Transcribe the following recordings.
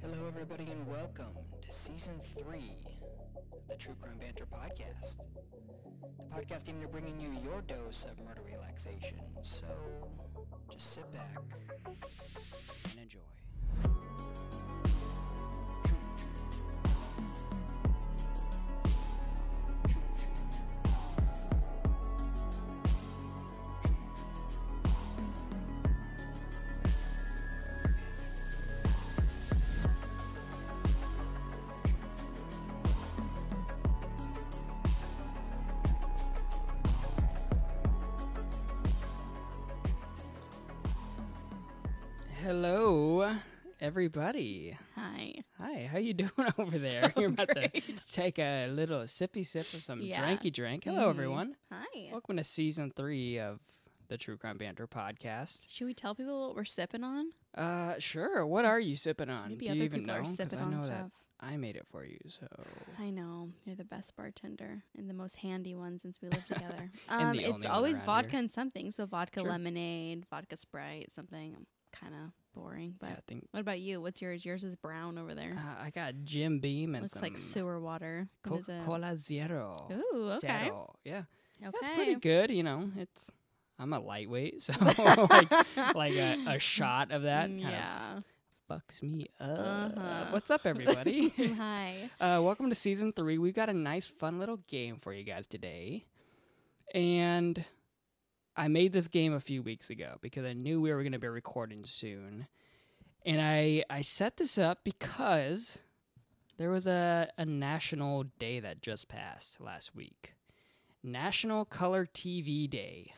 Hello, everybody, and welcome to season three of the True Crime Banter podcast. The podcast aimed at bringing you your dose of murder relaxation. So just sit back and enjoy. Everybody. Hi. Hi, how you doing over there? So You're about great. to take a little sippy sip of some Yeah. dranky drink. Hello, Mhm. everyone. Hi. Welcome to season three of the True Crime Banter podcast. Should we tell people what we're sipping on? Uh, sure. What are you sipping on? Maybe Do other you even people know? are sipping on stuff. I made it for you. So I know you're the best bartender and the most handy one since we lived together. Um, it's always vodka here. and something. So vodka Sure. lemonade, vodka sprite, something. Kind of boring, but yeah, I think what about you? What's yours? Yours is brown over there. uh, I got Jim Beam and Looks like sewer water. Coca? Cola Zero. Ooh, okay. Zero. Yeah, Okay. that's pretty good. You know, it's I'm a lightweight, so like like a, a shot of that kind of fucks me up. Uh-huh. What's up, everybody? Hi. uh, welcome to season three. We've got a nice, fun little game for you guys today. And I made this game a few weeks ago because I knew we were going to be recording soon. And I, I set this up because there was a, a national day that just passed last week National Color TV Day.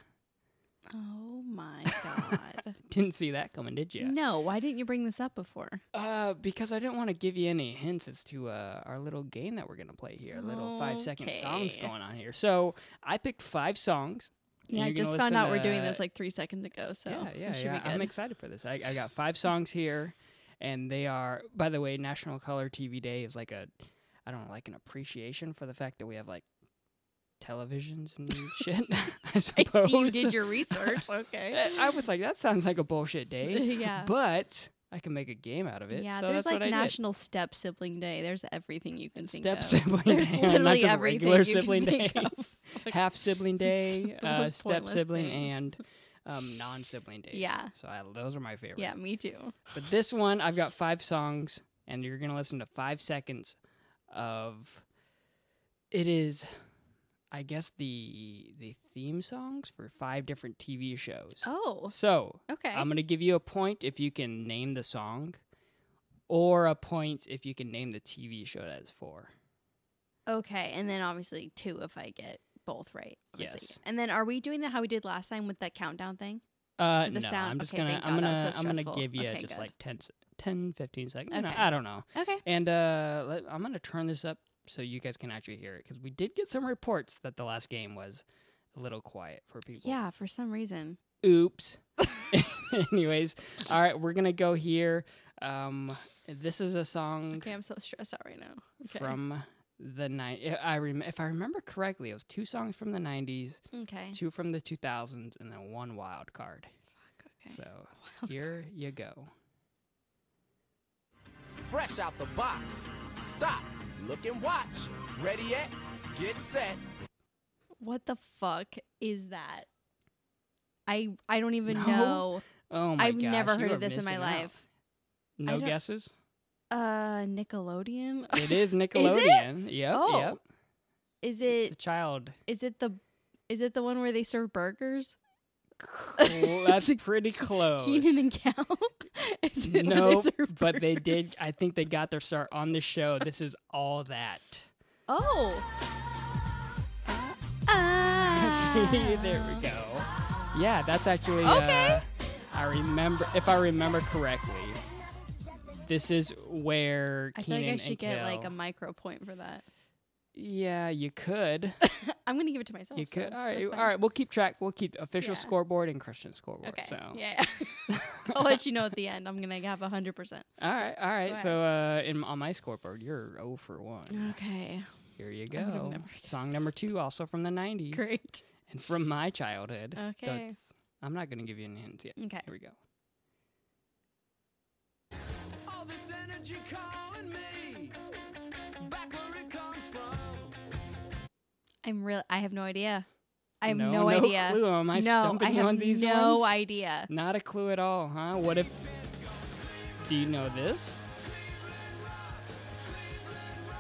Oh my god. Didn't see that coming, did you? No, why didn't you bring this up before? Uh, because I didn't want to give you any hints as to uh, our little game that we're gonna play here. Little five second songs going on here. So I picked five songs. Yeah, I just found out we're doing this like three seconds ago, so yeah, yeah, yeah. I'm excited for this. I, I got five songs here, and they are. By the way, National Color TV Day is like a, I don't know, like an appreciation for the fact that we have like televisions and shit. I I suppose. see you did your research. okay. I was like, that sounds like a bullshit day. yeah. But I can make a game out of it. yeah, so there's that's like what I did. National Step Sibling Day. There's everything you can think Step of. sibling There's day, not literally just everything regular you sibling can day, of. half sibling day, uh, step sibling, things. and um, non sibling days. Yeah. So I, those are my favorite. Yeah, me too. But this one, I've got five songs, and you're gonna listen to five seconds of. It is, I guess the the theme songs for five different TV shows. Oh, So okay. I'm gonna give you a point if you can name the song, or a point if you can name the TV show that it's for. okay, and then obviously two if I get both right. obviously. Yes. And then are we doing that how we did last time with that countdown thing? Uh, the no, sound- I'm just okay, gonna, I'm God, gonna, so I'm gonna give you Okay, just good. like 10, 10 15 seconds. Okay. I don't know. Okay. And uh, let, I'm gonna turn this up so you guys can actually hear it because we did get some reports that the last game was a little quiet for people. Yeah, for some reason. Oops. Anyways, all right, we're gonna go here. Um, this is a song Okay, I'm so stressed out right now. Okay. from the nine. I rem- if I remember correctly, it was two songs from the '90s, Okay. two from the 2000s, and then one wild card. Fuck, okay. So Wild here you go. fresh out the box. Stop, look and watch. Ready yet? Get set. What the fuck is that? I I don't even No? know. Oh my god. I've gosh, never heard of this in my out. life. No guesses. Uh, Nickelodeon. It is Nickelodeon. Yep. Oh. Yep. Is It's a child. is it the is it the one where they serve burgers? Well, that's pretty close. Kenan and Kel. is it no, but they did. I think they got their start on the show. This is all that. Oh. See, Ah. there we go. Yeah, that's actually. Okay. Uh, I remember, if I remember correctly, this is where I feel Kenan like I should get like a micro point for that. Yeah, you could. I'm gonna give it to myself. You so could. All right. that's All fine. right. We'll keep track. We'll keep official Yeah. scoreboard and Christian scoreboard. Okay. So. Yeah. I'll let you know at the end. I'm gonna have a hundred percent. All right. All right. Go So uh, in on my scoreboard, you're 0 for one. Okay. Here you go. Song number two, also from the 90s. Great. And from my childhood. Okay. That's- I'm not going to give you any hints yet. Okay. Here we go. energy calling me back where it comes from. I'm real. I have no idea. I have No- no, no idea. clue. Am I no, stumping I have on these no ones? idea. Not a clue at all, huh? What if? Do you know this?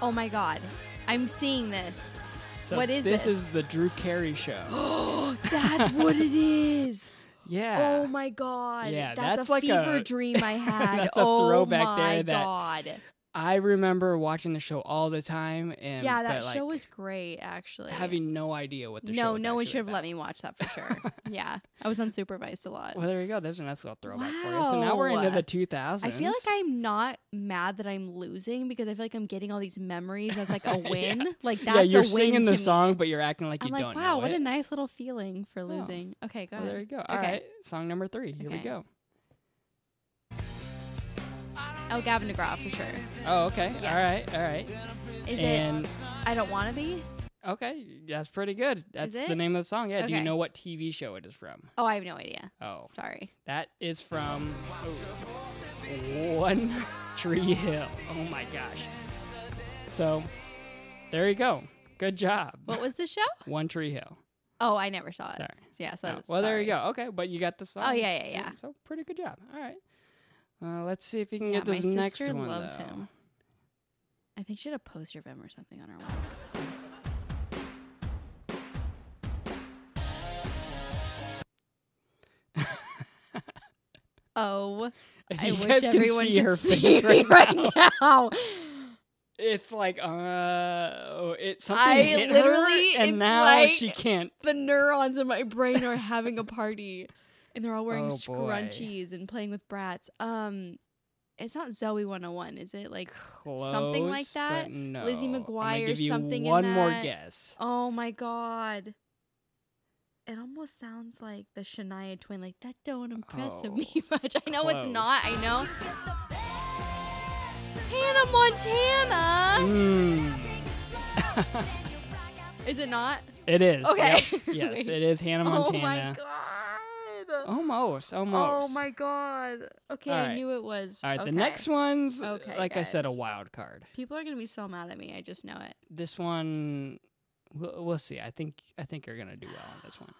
Oh my god, I'm seeing this. So What is this? this? is the Drew Carey show. That's what it is. yeah. Oh my god. Yeah, that's, that's a like fever a- dream I had. that's a oh throwback my there that- god. I remember watching the show all the time, and yeah, that but, like, show was great actually. having no idea what the show. no, was no one should have about. let me watch that for sure. yeah, I was unsupervised a lot. Well, there you go. There's a nice little throwback for you. So now we're into the 2000s. I feel like I'm not mad that I'm losing because I feel like I'm getting all these memories as like a win. Like that's yeah, you're singing the me. song, but you're acting like I'm you like, don't wow, what it. a nice little feeling for oh. losing. Okay, go well, there ahead. you go. All Okay. right, song number three. Here we go. Oh, Gavin DeGraw for sure. Oh, okay. Yeah. All right, all right. Is and it? I don't want to be. okay, that's pretty good. That's the name of the song. Yeah. Okay. Do you know what TV show it is from? Oh, I have no idea. Oh, Sorry. that is from oh, One Tree Hill. Oh my gosh. So, there you go. Good job. What was the show? One Tree Hill. Oh, I never saw it. Sorry. Yeah, so Oh, that's- well, there you go. Okay, but you got the song. Oh yeah, yeah, yeah. So pretty good job. All right. Uh, let's see if you can Yeah, get my this next sister one. loves though. him. I think she had a poster of him or something on her wall. Oh, If I you wish everyone see could her see me right now. now. It's like uh, it something I hit literally- her, and it's now like- she can't. the neurons in my brain are having a party, and they're all wearing Oh, boy. scrunchies and playing with brats. Um, it's not Zoey 101, is it? Like, Close, Something like that? No. Lizzie McGuire, give you something in One more guess. oh my god. It almost sounds like the Shania Twain, like that don't impress Oh, me much. I know it's not. I know. Hannah Montana. Mm. Is it not? it is. Okay. Yep. Yes, it is Hannah Montana. Oh my god. Almost. Almost. Oh my god. Okay, All I right. knew it was. All right, okay. the next one's Okay, like I said, a wild card. People are gonna be so mad at me. I just know it. This one, we'll, we'll see. I think I think you're gonna do well on this one.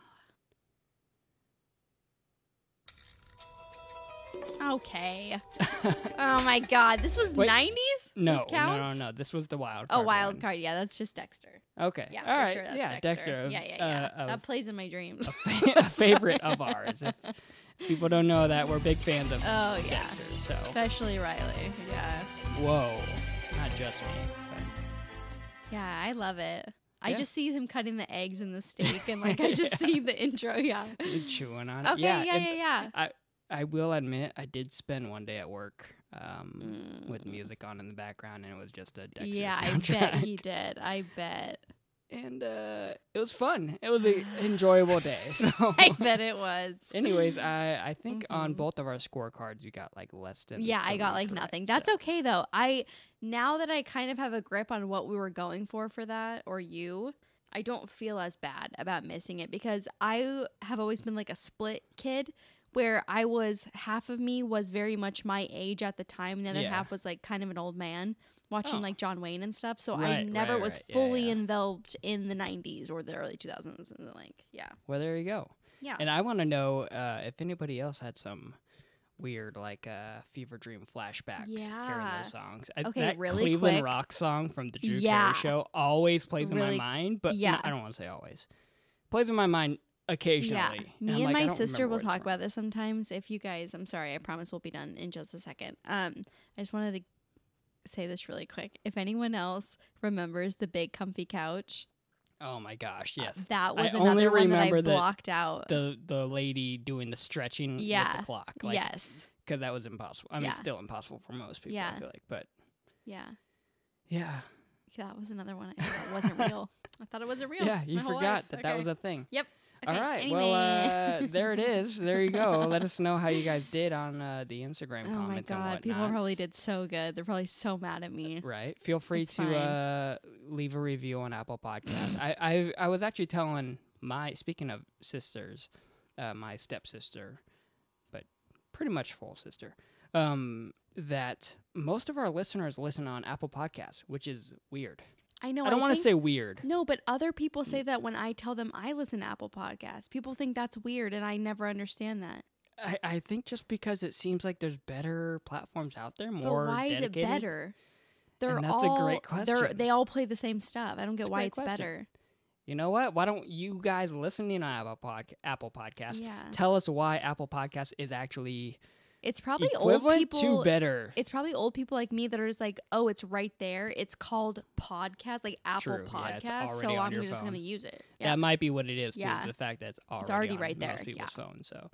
Okay. oh my god, this was Wait. 90s. No, this no, counts? no, no. This was the wild. Card Oh, wild one. card. Yeah, that's just Dexter. Okay. Yeah, All for right. sure. That's yeah, Dexter. Yeah, yeah, yeah. uh, that of- plays in my dreams. a, fa- a favorite of ours. If people don't know that, we're big fans of Oh yeah, Dexter. So, especially Riley. Yeah, whoa, not just me. yeah, I love it. I Yeah. just see him cutting the eggs in the steak, and like I just Yeah. see the intro. Yeah. You're chewing on it. Okay. yeah, Yeah. and Yeah. Yeah. I will admit, I did spend one day at work um, with Mm. music on in the background, and it was just a Dexter yeah, I bet he did. I bet. and uh, it was fun. It was an enjoyable day. So, I bet it was. anyways, I I think on Mhm. both of our scorecards, you got like less than. Yeah, I got like correct, nothing. That's so- okay though. I now that I kind of have a grip on what we were going for for that or you, I don't feel as bad about missing it because I have always been like a split kid where I was half of me was very much my age at the time and the other Yeah. half was like kind of an old man watching Oh. like John Wayne and stuff. So I never right, was right. Fully yeah. involved in the 90s or the early 2000s and like yeah. Well, there you go. Yeah. And I want to know uh, if anybody else had some weird like uh, fever dream flashbacks hearing Yeah. those songs. I, Okay, that really Cleveland quick. rock song from the Drew Yeah. Carey show always plays in my mind, but yeah. no, I don't want to say always. Plays in my mind occasionally. Yeah, me I'm and like, my sister will talk from. about this sometimes. If you guys, I'm sorry, I promise we'll be done in just a second. Um, I just wanted to say this really quick. If anyone else remembers the big comfy couch, Oh my gosh, uh, yes. that I was only another one that I remember that blocked out. the the lady doing the stretching yeah. with Yeah. the clock. Like, yes, Because that was impossible. I mean, Yeah. still impossible for most people, I feel like. But yeah, yeah. yeah, that was another one I thought it wasn't real. I thought it wasn't real. Yeah, you forgot life. that that was a thing. Yep. All Okay, right. anyway. Well, uh, there it is. There you go. Let us know how you guys did on uh, the Instagram oh comments my and god, people probably did so good. They're probably so mad at me. Right. Feel free It's to uh, leave a review on Apple Podcasts. I, I I was actually telling my speaking of sisters, uh, my stepsister, but pretty much full sister. um, that most of our listeners listen on Apple Podcasts, which is weird. I know. I don't want to say weird. No, but other people say that when I tell them I listen to Apple Podcasts. People think that's weird, and I never understand that. I, I think just because it seems like there's better platforms out there, more. but why is it better? They're that's a all, great They're, question. they all play the same stuff. I don't get It's why it's question. better. You know what? Why don't you guys listening on Apple, Pod- Apple Podcasts Yeah, tell us why Apple Podcast is actually it's probably old people. better? It's probably old people like me that are just like, oh, it's right there. It's called podcast, like Apple True. Yeah, Podcast. so I'm just phone. gonna use it. Yeah. That might be what it is too. Yeah. Is the fact that it's already, already on right there, people's yeah. phones. So,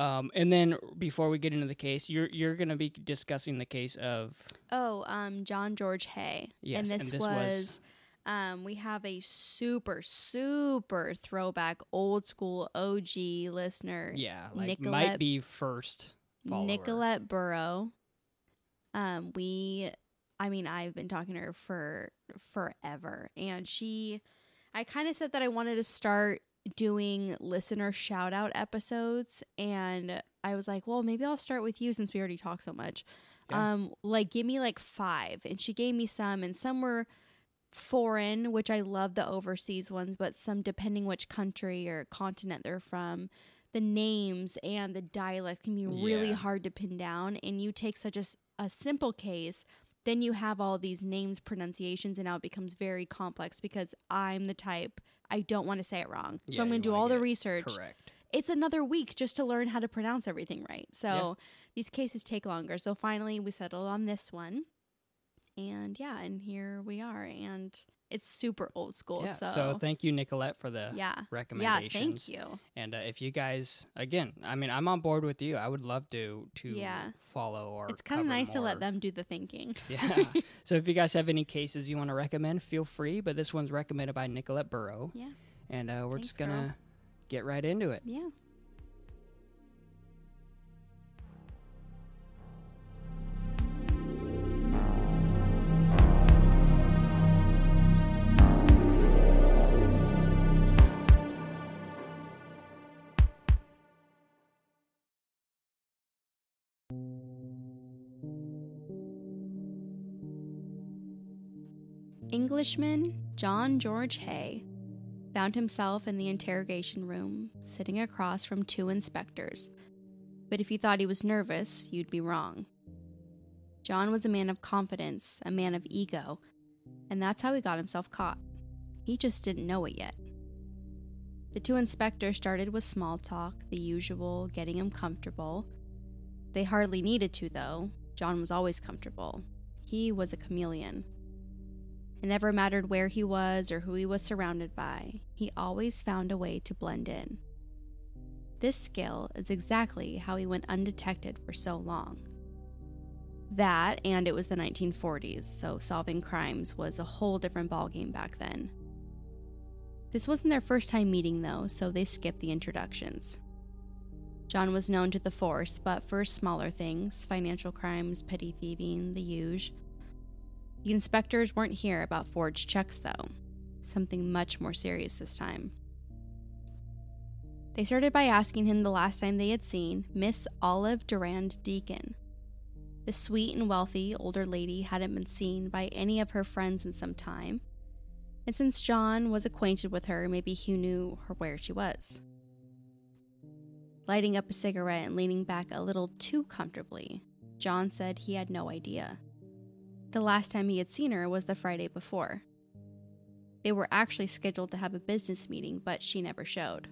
um, and then before we get into the case, you're you're going to be discussing the case of Oh, um, John George Haigh. Yes, and and this, this was, was- um, we have a super, super throwback old school OG listener, yeah, like might be first follower. Nicolette Burrow. Um, we, I mean, I've been talking to her for forever, and she, I kind of said that I wanted to start doing listener shout out episodes, and I was like, well, maybe I'll start with you since we already talk so much. Yeah. Um, like give me like five, and she gave me some, and some were foreign, which I love the overseas ones, but some depending which country or continent they're from, the names and the dialect can be really hard to pin down. And you take such a, a simple case, then you have all these names, pronunciations, and now it becomes very complex because I'm the type I don't want to say it wrong. So I'm going to do all the research. Correct. It's another week just to learn how to pronounce everything right. So Yeah. these cases take longer. So finally, we settled on this one. And yeah, and here we are. And it's super old school. Yeah. So, thank you, Nicolette, for the yeah. recommendations. Yeah, thank you. And uh, if you guys, again, I mean, I'm on board with you. I would love to to Yeah. follow or. It's kind of nice to let them do the thinking. Yeah. so if you guys have any cases you want to recommend, feel free. But this one's recommended by Nicolette Burrow, Yeah. and uh, we're Thanks, just gonna girl. get right into it. Yeah. Englishman John George Haigh found himself in the interrogation room, sitting across from two inspectors. But if you thought he was nervous, you'd be wrong. John was a man of confidence, a man of ego, and that's how he got himself caught. He just didn't know it yet. The two inspectors started with small talk, the usual, getting him comfortable. They hardly needed to, though. John was always comfortable. He was a chameleon. It never mattered where he was or who he was surrounded by, he always found a way to blend in. This skill is exactly how he went undetected for so long. That, and it was the 1940s, so solving crimes was a whole different ballgame back then. This wasn't their first time meeting, though, so they skipped the introductions. John was known to the force, but for smaller things financial crimes, petty thieving, the huge. The inspectors weren't here about forged checks, though. Something much more serious this time. They started by asking him the last time they had seen Miss Olive Durand Deacon. The sweet and wealthy older lady hadn't been seen by any of her friends in some time, and since John was acquainted with her, maybe he knew her where she was. Lighting up a cigarette and leaning back a little too comfortably, John said he had no idea. The last time he had seen her was the Friday before. They were actually scheduled to have a business meeting, but she never showed.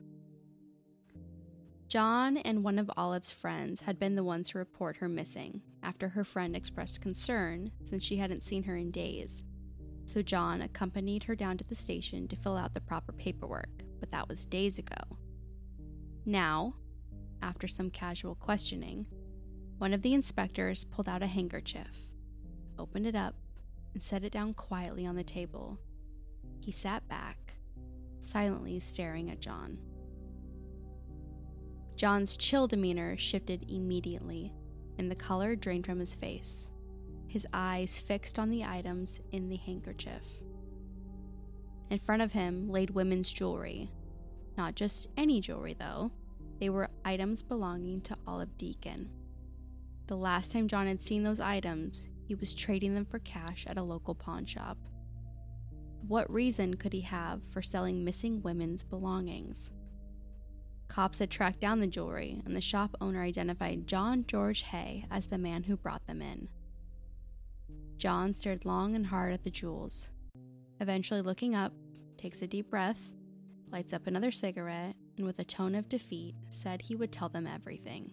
John and one of Olive's friends had been the ones to report her missing after her friend expressed concern since she hadn't seen her in days. So John accompanied her down to the station to fill out the proper paperwork, but that was days ago. Now, after some casual questioning, one of the inspectors pulled out a handkerchief, opened it up, and set it down quietly on the table. He sat back, silently staring at John. John's chill demeanor shifted immediately, and the color drained from his face, his eyes fixed on the items in the handkerchief. In front of him laid women's jewelry. Not just any jewelry, though, they were items belonging to Olive Deacon. The last time John had seen those items, he was trading them for cash at a local pawn shop. What reason could he have for selling missing women's belongings? Cops had tracked down the jewelry, and the shop owner identified John George Haigh as the man who brought them in. John stared long and hard at the jewels. Eventually, looking up, takes a deep breath, lights up another cigarette, and with a tone of defeat, said he would tell them everything.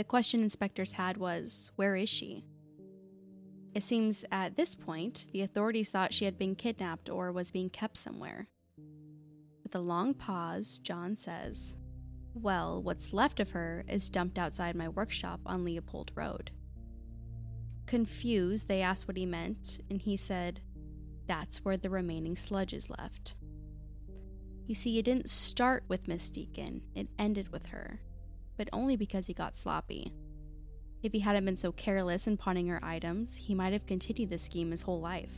The question inspectors had was, Where is she? It seems at this point, the authorities thought she had been kidnapped or was being kept somewhere. With a long pause, John says, Well, what's left of her is dumped outside my workshop on Leopold Road. Confused, they asked what he meant, and he said, That's where the remaining sludge is left. You see, it didn't start with Miss Deacon, it ended with her, but only because he got sloppy. If he hadn't been so careless in pawning her items, he might have continued the scheme his whole life.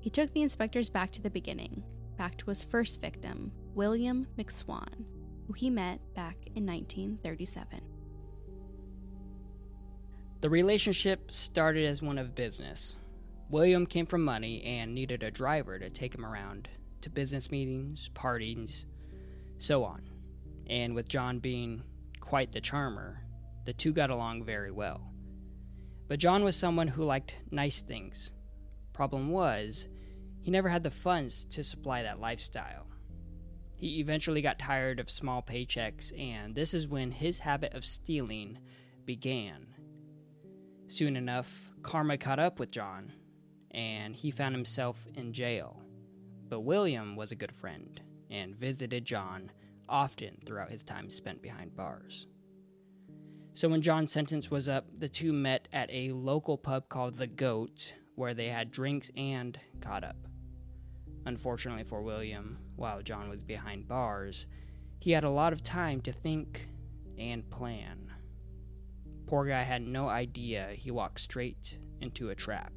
He took the inspectors back to the beginning, back to his first victim, William McSwan, who he met back in 1937. The relationship started as one of business. William came from money and needed a driver to take him around to business meetings, parties, so on. And with John being quite the charmer, the two got along very well. But John was someone who liked nice things. Problem was, he never had the funds to supply that lifestyle. He eventually got tired of small paychecks, and this is when his habit of stealing began. Soon enough, karma caught up with John, and he found himself in jail. But William was a good friend and visited John often throughout his time spent behind bars. So when John's sentence was up, the two met at a local pub called The Goat, where they had drinks and caught up. Unfortunately for William, while John was behind bars, he had a lot of time to think and plan. Poor guy had no idea he walked straight into a trap.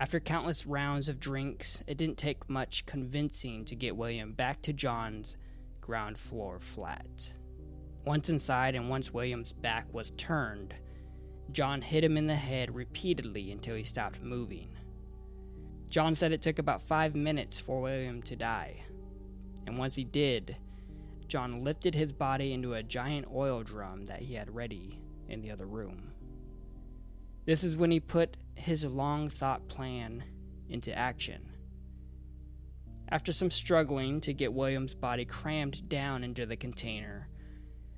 After countless rounds of drinks, it didn't take much convincing to get William back to John's ground floor flat. Once inside and once William's back was turned, John hit him in the head repeatedly until he stopped moving. John said it took about five minutes for William to die, and once he did, John lifted his body into a giant oil drum that he had ready in the other room. This is when he put his long thought plan into action. After some struggling to get William's body crammed down into the container,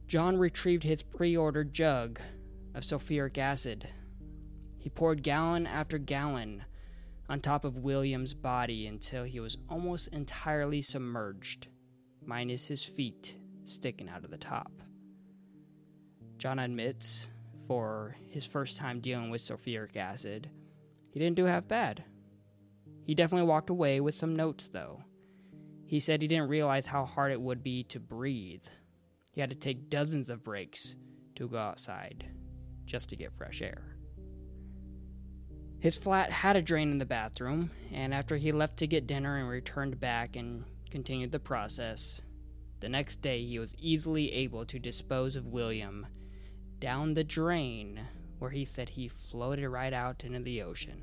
John retrieved his pre ordered jug of sulfuric acid. He poured gallon after gallon on top of William's body until he was almost entirely submerged minus his feet sticking out of the top. John admits, for his first time dealing with sulfuric acid, he didn't do half bad. He definitely walked away with some notes, though. He said he didn't realize how hard it would be to breathe. He had to take dozens of breaks to go outside just to get fresh air. His flat had a drain in the bathroom, and after he left to get dinner and returned back and continued the process, the next day he was easily able to dispose of William down the drain where he said he floated right out into the ocean.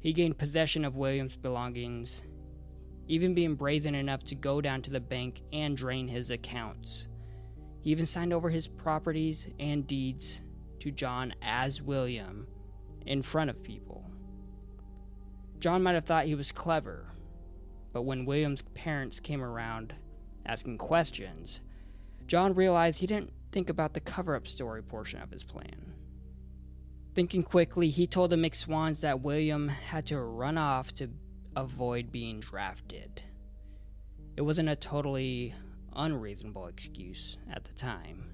He gained possession of William's belongings, even being brazen enough to go down to the bank and drain his accounts. He even signed over his properties and deeds to John as William in front of people. John might have thought he was clever, but when William's parents came around asking questions, John realized he didn't think about the cover up story portion of his plan. Thinking quickly, he told the McSwans that William had to run off to avoid being drafted. It wasn't a totally unreasonable excuse at the time.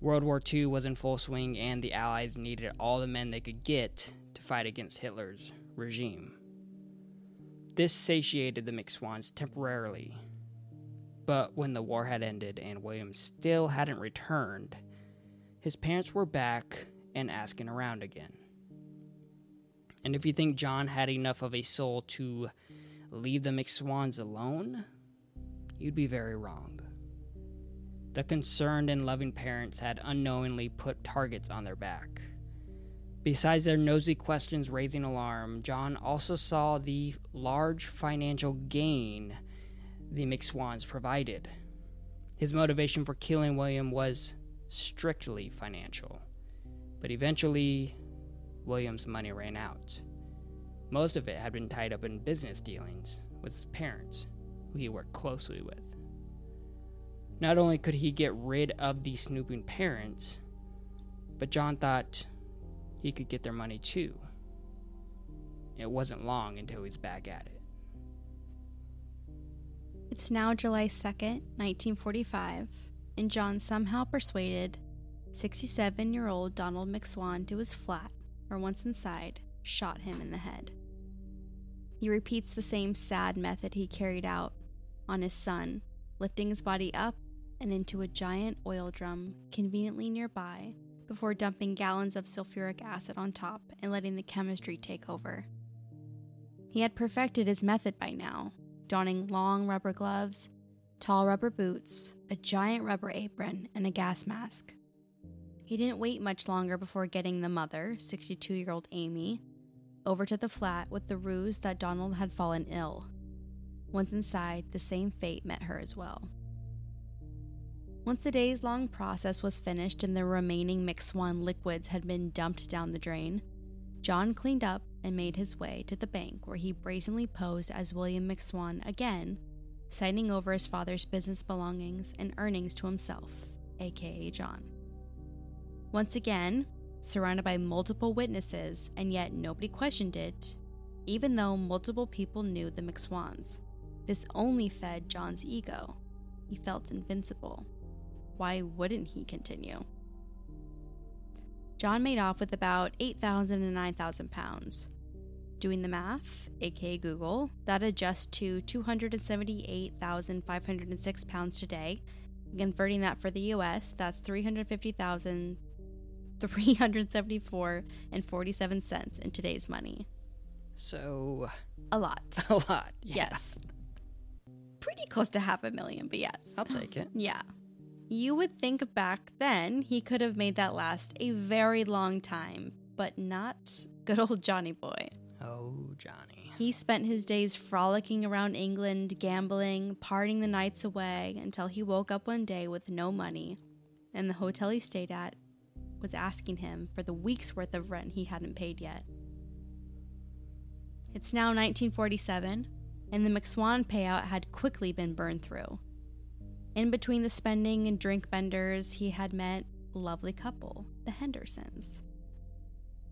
World War II was in full swing, and the Allies needed all the men they could get to fight against Hitler's regime. This satiated the McSwans temporarily, but when the war had ended and William still hadn't returned, his parents were back and asking around again. And if you think John had enough of a soul to leave the McSwans alone, you'd be very wrong. The concerned and loving parents had unknowingly put targets on their back. Besides their nosy questions raising alarm, John also saw the large financial gain the McSwans provided. His motivation for killing William was strictly financial, but eventually, William's money ran out. Most of it had been tied up in business dealings with his parents, who he worked closely with. Not only could he get rid of the snooping parents, but John thought he could get their money too. It wasn't long until he was back at it. It's now July 2nd, 1945, and John somehow persuaded 67 year old Donald McSwan to his flat, where once inside, shot him in the head. He repeats the same sad method he carried out on his son, lifting his body up and into a giant oil drum conveniently nearby before dumping gallons of sulfuric acid on top and letting the chemistry take over. He had perfected his method by now, donning long rubber gloves, tall rubber boots, a giant rubber apron, and a gas mask. He didn't wait much longer before getting the mother, 62 year old Amy, over to the flat with the ruse that Donald had fallen ill. Once inside, the same fate met her as well. Once the day's long process was finished and the remaining McSwan liquids had been dumped down the drain, John cleaned up and made his way to the bank where he brazenly posed as William McSwan again, signing over his father's business belongings and earnings to himself, aka John. Once again, surrounded by multiple witnesses, and yet nobody questioned it, even though multiple people knew the McSwans. This only fed John's ego. He felt invincible. Why wouldn't he continue? John made off with about 8,000 and 9,000 pounds. Doing the math, aka Google, that adjusts to 278,506 pounds today. Converting that for the US, that's 350,000 374 and 47 cents in today's money. So, A lot. a lot. Yeah. Yes. Pretty close to half a million, but yes. I'll take it. Yeah. You would think back then he could have made that last a very long time, but not good old Johnny Boy. Oh, Johnny. He spent his days frolicking around England, gambling, partying the nights away until he woke up one day with no money, and the hotel he stayed at was asking him for the week's worth of rent he hadn't paid yet. It's now 1947, and the McSwan payout had quickly been burned through. In between the spending and drink benders, he had met a lovely couple, the Hendersons.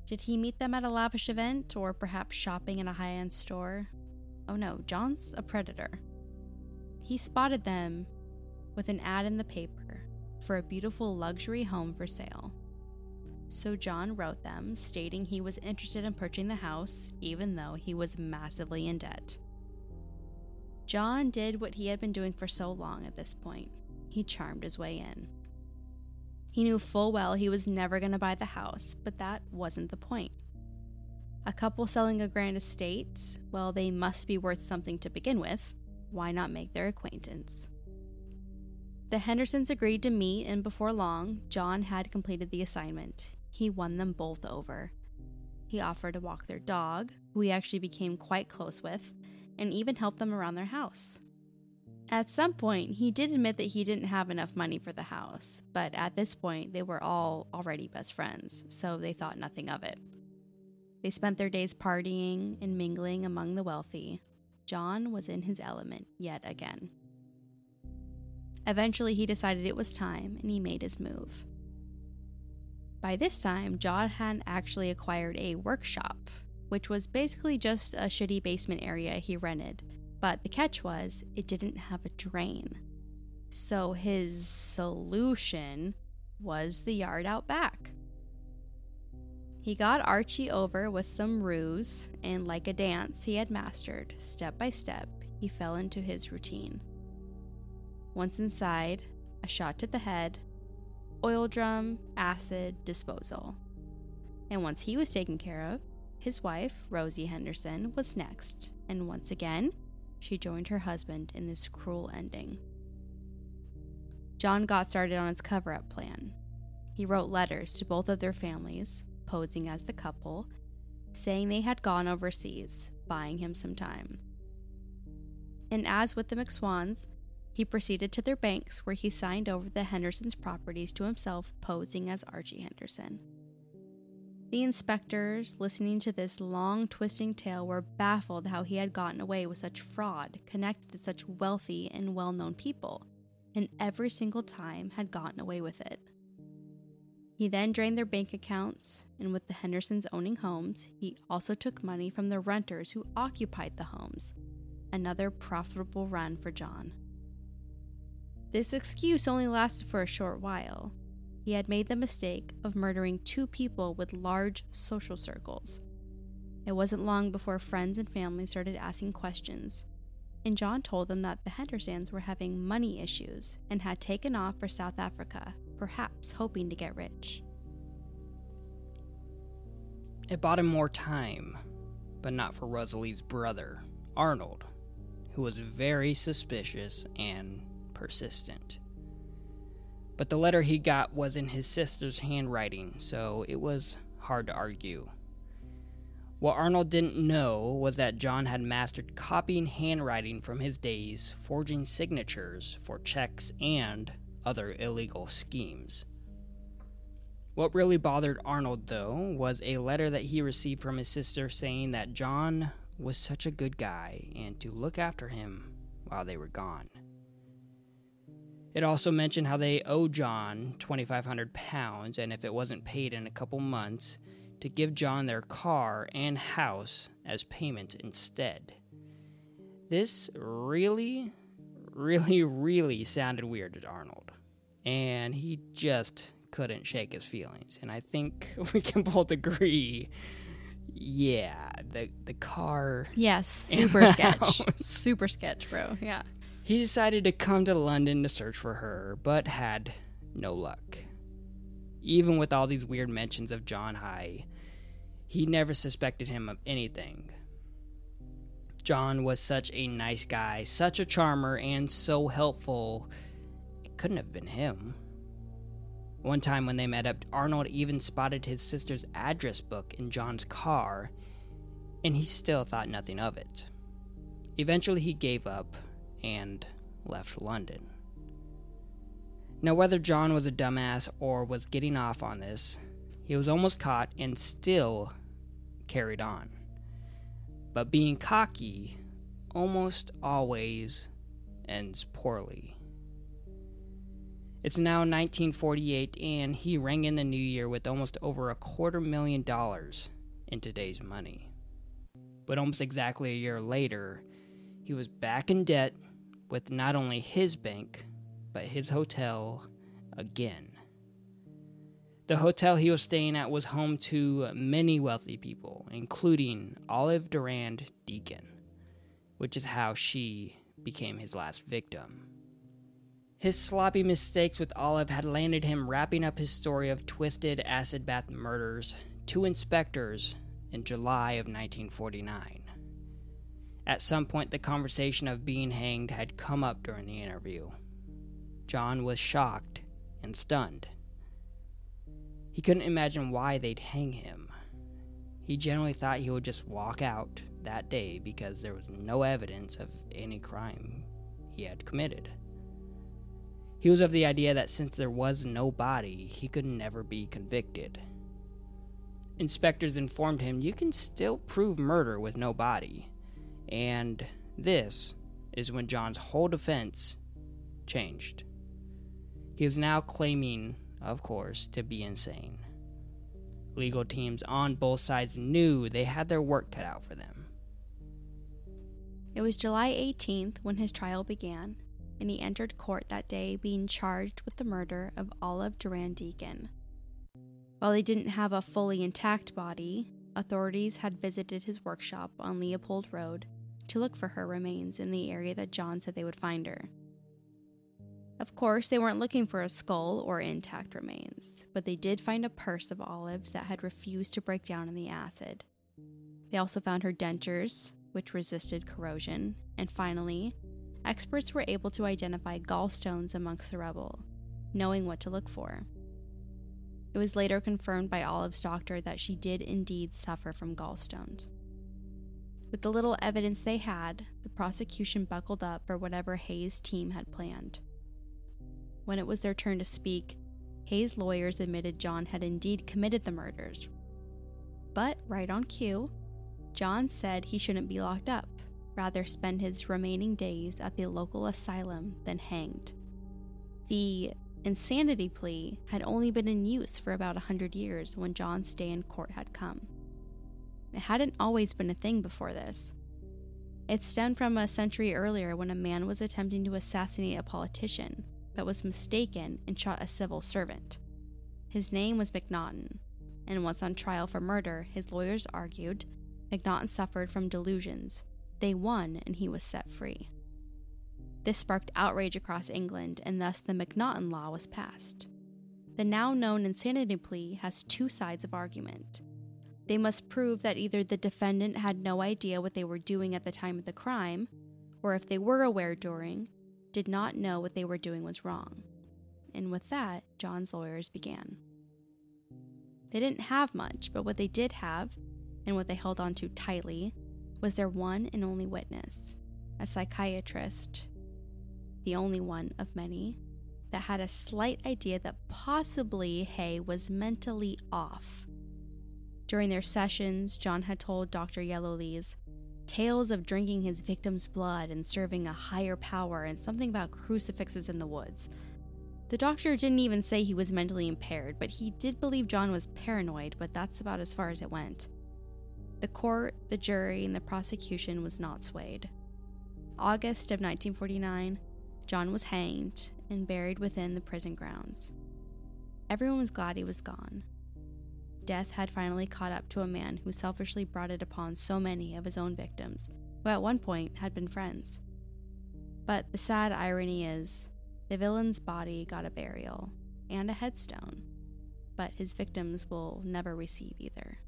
Did he meet them at a lavish event or perhaps shopping in a high end store? Oh no, John's a predator. He spotted them with an ad in the paper for a beautiful luxury home for sale. So John wrote them stating he was interested in purchasing the house, even though he was massively in debt. John did what he had been doing for so long at this point he charmed his way in. He knew full well he was never going to buy the house, but that wasn't the point. A couple selling a grand estate, well, they must be worth something to begin with. Why not make their acquaintance? The Hendersons agreed to meet, and before long, John had completed the assignment. He won them both over. He offered to walk their dog, who he actually became quite close with, and even helped them around their house. At some point, he did admit that he didn't have enough money for the house, but at this point, they were all already best friends, so they thought nothing of it. They spent their days partying and mingling among the wealthy. John was in his element yet again. Eventually, he decided it was time and he made his move. By this time, John had actually acquired a workshop, which was basically just a shitty basement area he rented. But the catch was, it didn't have a drain. So his solution was the yard out back. He got Archie over with some ruse, and like a dance he had mastered, step by step, he fell into his routine. Once inside, a shot to the head, oil drum, acid, disposal. And once he was taken care of, his wife, Rosie Henderson, was next, and once again, she joined her husband in this cruel ending. John got started on his cover up plan. He wrote letters to both of their families, posing as the couple, saying they had gone overseas, buying him some time. And as with the McSwans, he proceeded to their banks where he signed over the Hendersons' properties to himself, posing as Archie Henderson. The inspectors, listening to this long, twisting tale, were baffled how he had gotten away with such fraud connected to such wealthy and well known people, and every single time had gotten away with it. He then drained their bank accounts, and with the Hendersons owning homes, he also took money from the renters who occupied the homes. Another profitable run for John. This excuse only lasted for a short while, he had made the mistake of murdering two people with large social circles. It wasn't long before friends and family started asking questions, and John told them that the Hendersons were having money issues and had taken off for South Africa, perhaps hoping to get rich. It bought him more time, but not for Rosalie's brother, Arnold, who was very suspicious and persistent. But the letter he got was in his sister's handwriting, so it was hard to argue. What Arnold didn't know was that John had mastered copying handwriting from his days, forging signatures for checks and other illegal schemes. What really bothered Arnold, though, was a letter that he received from his sister saying that John was such a good guy and to look after him while they were gone. It also mentioned how they owe John 2,500 pounds, and if it wasn't paid in a couple months, to give John their car and house as payment instead. This really, really, really sounded weird to Arnold, and he just couldn't shake his feelings. And I think we can both agree. Yeah, the the car. Yes, super sketch. Super sketch, bro. Yeah. He decided to come to London to search for her, but had no luck. Even with all these weird mentions of John High, he never suspected him of anything. John was such a nice guy, such a charmer, and so helpful, it couldn't have been him. One time when they met up, Arnold even spotted his sister's address book in John's car, and he still thought nothing of it. Eventually, he gave up and left London. Now, whether John was a dumbass or was getting off on this, he was almost caught and still carried on. But being cocky almost always ends poorly. It's now 1948, and he rang in the new year with almost over a quarter million dollars in today's money. But almost exactly a year later, he was back in debt with not only his bank, but his hotel again. The hotel he was staying at was home to many wealthy people, including Olive Durand Deacon, which is how she became his last victim. His sloppy mistakes with Olive had landed him wrapping up his story of twisted acid bath murders to inspectors in July of 1949. At some point, the conversation of being hanged had come up during the interview. John was shocked and stunned. He couldn't imagine why they'd hang him. He generally thought he would just walk out that day because there was no evidence of any crime he had committed. He was of the idea that since there was no body, he could never be convicted. Inspectors informed him you can still prove murder with no body. And this is when John's whole defense changed. He was now claiming, of course, to be insane. Legal teams on both sides knew they had their work cut out for them. It was July 18th when his trial began, and he entered court that day being charged with the murder of Olive Durand Deacon. While he didn't have a fully intact body, authorities had visited his workshop on Leopold Road to look for her remains in the area that John said they would find her. Of course, they weren't looking for a skull or intact remains, but they did find a purse of Olive's that had refused to break down in the acid. They also found her dentures, which resisted corrosion, and finally, experts were able to identify gallstones amongst the rubble, knowing what to look for. It was later confirmed by Olive's doctor that she did indeed suffer from gallstones. With the little evidence they had, the prosecution buckled up for whatever Haigh's team had planned. When it was their turn to speak, Haigh's lawyers admitted John had indeed committed the murders. But, right on cue, John said he shouldn't be locked up, rather spend his remaining days at the local asylum than hanged. The insanity plea had only been in use for about a hundred years when John's day in court had come. It hadn't always been a thing before this. It stemmed from a century earlier when a man was attempting to assassinate a politician, but was mistaken and shot a civil servant. His name was McNaughton, and once on trial for murder, his lawyers argued McNaughton suffered from delusions. They won, and he was set free. This sparked outrage across England, and thus the McNaughton Law was passed. The now known insanity plea has two sides of argument. They must prove that either the defendant had no idea what they were doing at the time of the crime, or if they were aware during, did not know what they were doing was wrong. And with that, John's lawyers began. They didn't have much, but what they did have, and what they held on to tightly, was their one and only witness, a psychiatrist, the only one of many, that had a slight idea that possibly Haigh was mentally off. During their sessions, John had told Dr. Yellowlees tales of drinking his victim's blood and serving a higher power and something about crucifixes in the woods. The doctor didn't even say he was mentally impaired, but he did believe John was paranoid, but that's about as far as it went. The court, the jury, and the prosecution was not swayed. August of 1949, John was hanged and buried within the prison grounds. Everyone was glad he was gone death had finally caught up to a man who selfishly brought it upon so many of his own victims, who at one point had been friends. But the sad irony is, the villain's body got a burial and a headstone, but his victims will never receive either.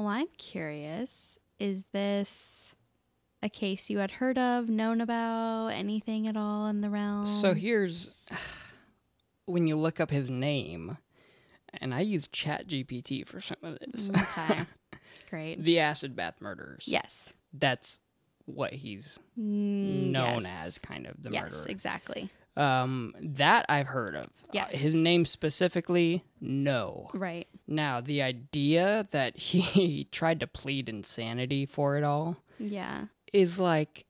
Well, I'm curious. Is this a case you had heard of, known about, anything at all in the realm? So here's when you look up his name, and I use Chat GPT for some of this. Okay. Great. the acid bath murders. Yes. That's what he's Mm, known yes. as, kind of the yes, murderer. Yes, exactly. Um, that I've heard of. Uh, his name specifically, no. Right. Now, the idea that he tried to plead insanity for it all Yeah. is like,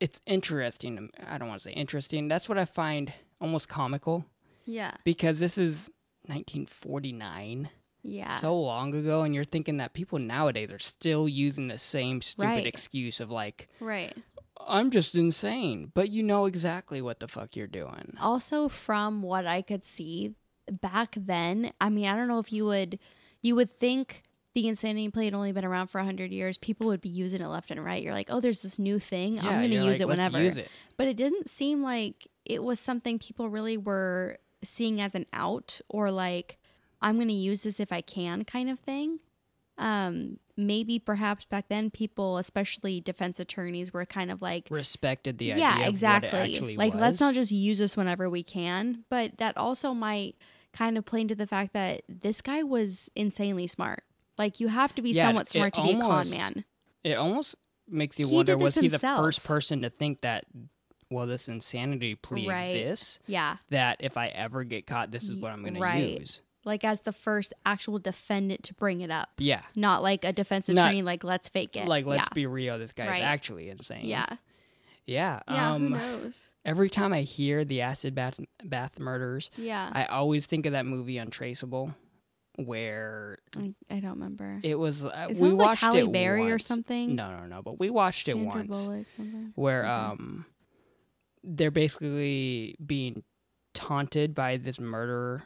it's interesting. to- I don't want to say interesting. That's what I find almost comical Yeah. because this is 1949, Yeah. so long ago, and you're thinking that people nowadays are still using the same stupid Right. excuse of like, right. I'm just insane, but you know exactly what the fuck you're doing. Also, from what I could see back then, I mean, I don't know if you would, you would think the insanity play had only been around for 100 years. People would be using it left and right. You're like, oh, there's this new thing. I'm going to use like, it whenever. Use it. But it didn't seem like it was something people really were seeing as an out or like, I'm going to use this if I can kind of thing. Um, maybe perhaps back then people, especially defense attorneys, were kind of like, Respected the idea. yeah, of what it exactly. actually Like, was. let's not just use this whenever we can. But that also might kind of play into the fact that this guy was insanely smart. Like, you have to be Yeah, somewhat smart to be a con man. It almost makes you He wonder was this he the first person to think that well this insanity plea Right. exists Yeah. that if I ever get caught this is what I'm going to Right. use. Like, as the first actual defendant to bring it up. Yeah. Not like a defense Not- attorney, like, let's fake it. Like let's yeah. be real this guy's Right. actually insane. Yeah. Yeah. Yeah. um who knows? every time I hear the acid bath bath murders, Yeah. I always think of that movie Untraceable where I, I don't remember. it was uh, we like watched Halle it Berry or something? No, no, no, but we watched it Sandra once. Bullock, something. where Okay. um they're basically being taunted by this murderer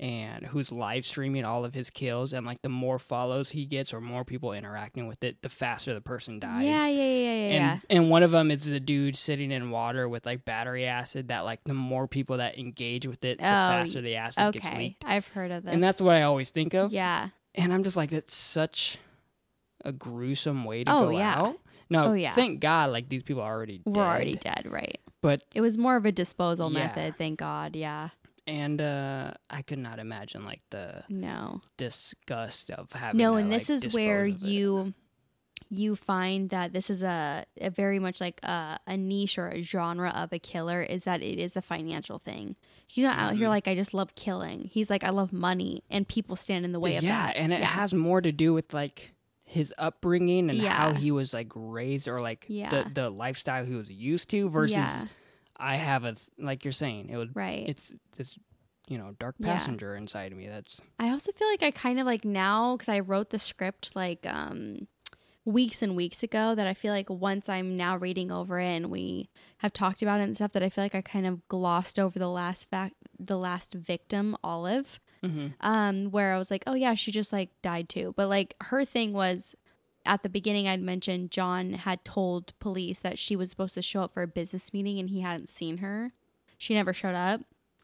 and who's live streaming all of his kills and like the more follows he gets or more people interacting with it the faster the person dies Yeah, yeah, yeah, yeah, and yeah. and one of them is the dude sitting in water with like battery acid that like the more people that engage with it the Oh, faster the acid gets Okay, leaked I've heard of this. and that's what i always think of yeah. and i'm just like that's such a gruesome way to Oh, go yeah. out no Oh, yeah. thank god like these people are already We're dead. already dead, right? but It was more of a disposal Yeah. method, thank God. Yeah. And uh i could not imagine like the No. disgust of having No, to, and this like, is where dispose of it. you you find that this is a, a very much like a, a niche or a genre of a killer is that it is a financial thing. He's not out here Mhm. like I just love killing. He's like I love money and people stand in the way of yeah, that. and it yeah. has more to do with like his upbringing and how he was like raised or like Yeah. the the lifestyle he was used to versus Yeah. I have a th- like you're saying it would right. it's this you know dark Yeah. passenger inside of me that's I also feel like I kind of like now because I wrote the script like um weeks and weeks ago that I feel like once I'm now reading over it and we have talked about it and stuff that I feel like I kind of glossed over the last fact the last victim Olive mm-hmm. um where I was like oh yeah she just like died too but like her thing was at the beginning I'd mentioned John had told police that she was supposed to show up for a business meeting and he hadn't seen her she never showed up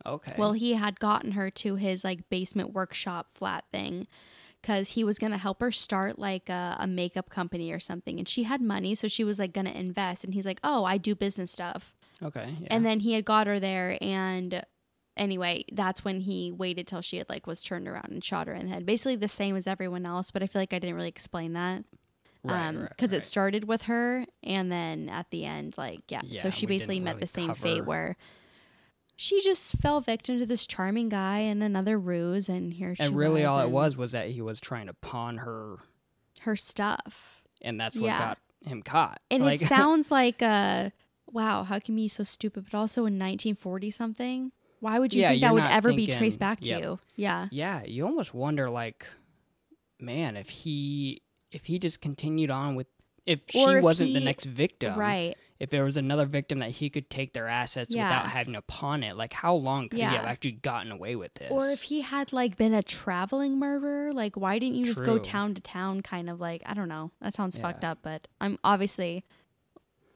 okay well, he had gotten her to his like basement workshop flat thing because he was going to help her start like a, a makeup company or something. And she had money, so she was like going to invest. And he's like, Oh, I do business stuff. okay yeah. And then he had got her there. And anyway, that's when he waited till she had like was turned around and shot her in the head. Basically the same as everyone else, but I feel like I didn't really explain that. Right, um, right, because right. it started with her, and then at the end, like yeah, Yeah, so she basically met really the same cover- fate where she just fell victim to this charming guy and another ruse, and here she and really all it was was that he was trying to pawn her her stuff, and that's what Yeah. got him caught and like it sounds like uh wow, how can you be so stupid? But also in 1940 something, why would you Yeah, think that would ever be traced back to yep. you? Yeah, yeah you almost wonder like man if he if he just continued on with if Or she if wasn't the next victim right. if there was another victim that he could take their assets Yeah. without having to pawn it like how long could he have actually gotten away with this Or if he had like been a traveling murderer, like why didn't you just go town to town kind of like I don't know. That sounds Yeah. fucked up, but I'm obviously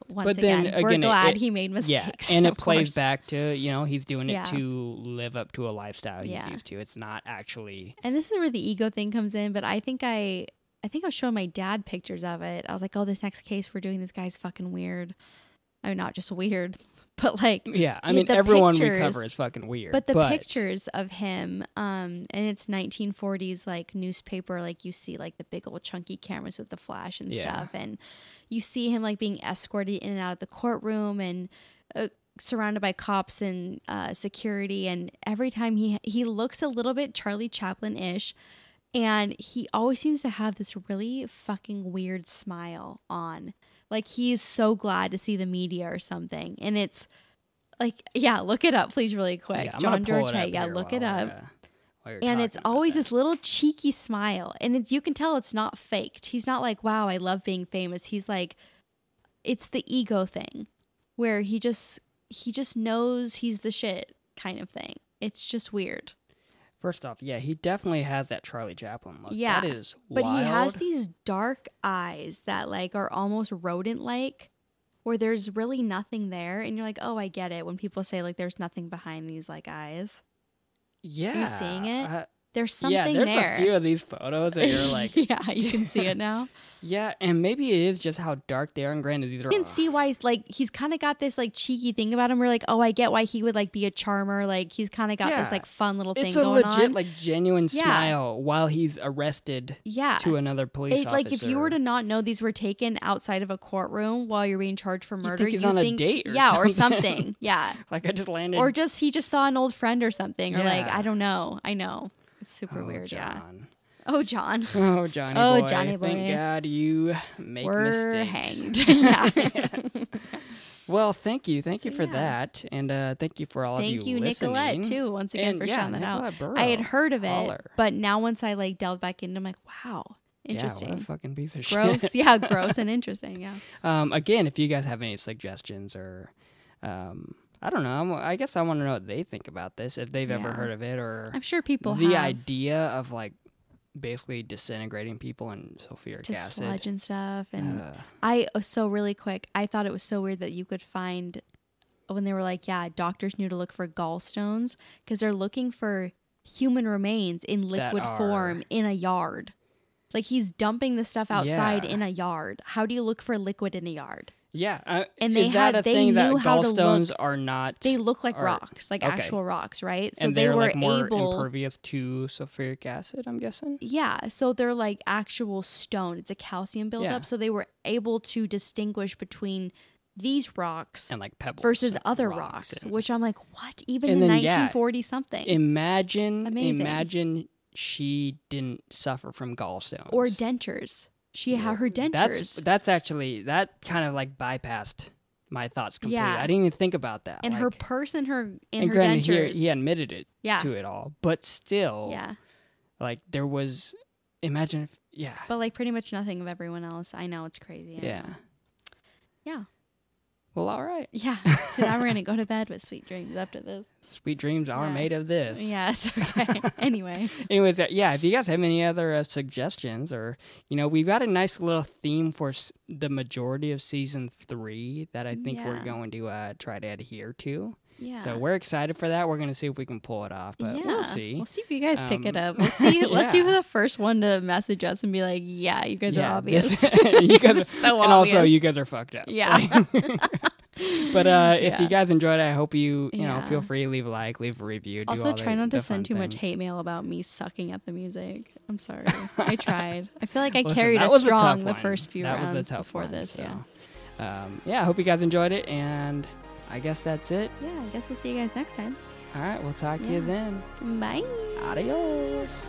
once But then, again, we're again, it- glad it- he made mistakes. yeah and it plays course. back to you know he's doing it Yeah. to live up to a lifestyle he's Yeah. used to it's not actually And this is where the ego thing comes in, but I think I I think I was showing my dad pictures of it. I was like, "Oh, this next case we're doing this guy's fucking weird." I mean, not just weird, but like yeah i mean everyone we pictures- cover is fucking weird But the pictures of him, um, and it's 1940s like newspaper, like you see like the big old chunky cameras with the flash and Yeah. stuff, and you see him like being escorted in and out of the courtroom and uh, surrounded by cops and uh, security, and every time he he looks a little bit Charlie Chaplin ish. And he always seems to have this really fucking weird smile on. Like he's so glad to see the media or something. And it's like, yeah, look it up, please, really quick. Yeah, John gonna pull it George, yeah, look it up. uh, and it's always that. this little cheeky smile. And it's you can tell it's not faked. He's not like, wow, I love being famous. He's like, it's the ego thing where he just he just knows he's the shit kind of thing. It's just weird. First off, yeah, he definitely has that Charlie Chaplin look. Yeah, that is But wild. he has these dark eyes that like are almost rodent like where there's really nothing there and you're like, "Oh, I get it." When people say like there's nothing behind these like eyes. yeah, You seeing it? uh, There's something yeah, there's there. a few of these photos that you're like, yeah, you can see it now. yeah, and maybe it is just how dark they are. And granted, these are You can see why he's like he's kind of got this like cheeky thing about him. Where like, oh, I get why he would like be a charmer. Like he's kind of got this like fun little thing it's a going legit on. like genuine Yeah. smile while he's arrested yeah, to another police it's like if you were to not know these were taken outside of a courtroom while you're being charged for murder, you think he's you on a date or yeah, or something. something, yeah, like I just landed or just he just saw an old friend or something, or like I don't know. I know it's super oh, weird. Yeah. John. Oh, John, Oh, Johnny Oh, boy. Johnny Thank. God you make we're mistakes. hanged. yeah. Well, thank you. Thank you for yeah. that. And uh, thank you for all Thank of you, Thank you, Nicolette, too. Once again And, for yeah, shouting that out. Nicolette I had heard of it, Holler. but now once I like delved back into, I'm like, wow, Yeah, interesting. a fucking piece of gross shit. yeah gross and interesting yeah Um, again, if you guys have any suggestions or, um, I don't know. I'm, I guess I want to know what they think about this, if they've ever heard of it, or I'm sure people the have idea of like basically disintegrating people in sulfuric to acid. sludge and stuff. And Uh, I uh, so really quick, I thought it was so weird that you could find when they were like, yeah, doctors knew to look for gallstones because they're looking for human remains in liquid form in a yard. Like he's dumping the stuff outside Yeah. in a yard. How do you look for liquid in a yard? Yeah, uh, And they is that had- a they thing that knew how to gallstones look- are not? They look like are- rocks, like okay. actual rocks, right? So and they were like more able impervious to sulfuric acid. I'm guessing. Yeah, so they're like actual stone. It's a calcium buildup. Yeah. So they were able to distinguish between these rocks And like pebbles versus other rocks rocks, and- which I'm like, what? Even in then, yeah, 1940 something, imagine, Amazing. imagine she didn't suffer from gallstones or dentures. She had her dentures. That's that's actually that kind of like bypassed my thoughts completely. Yeah. I didn't even think about that. and her purse and her and, and her granted, he, dentures. he admitted it yeah, to it all, but still, yeah, like there was. Imagine if, yeah, but like pretty much nothing of everyone else. I know it's crazy. I yeah, know. Yeah. Well, all right. yeah. So now we're gonna go to bed with sweet dreams after this. Sweet dreams are Yeah. made of this. Yes. Okay. anyway. Anyways, uh, yeah, if you guys have any other uh, suggestions or, you know, we've got a nice little theme for s- the majority of season three that I think we're going to uh, try to adhere to. Yeah. So we're excited for that. We're going to see if we can pull it off, but we'll see. We'll see if you guys pick it Um, up. Let's see. Let's see yeah. who the first one to message us and be like, "Yeah, you guys are obvious." this- you guys are, so obvious. and also you guys are fucked up. Yeah. but uh, if Yeah. you guys enjoyed it, I hope you you know feel free to leave a like, leave a review. do also, try the- not to send too much hate mail about me sucking at the music. I'm sorry. I tried. I feel like I Listen, carried that a was a strong the one. first few that rounds was a tough before one, this. Yeah. Um, yeah, I hope you guys enjoyed it, and I guess that's it. Yeah. I guess we'll see you guys next time. All right, we'll talk to you then. Bye. Adios.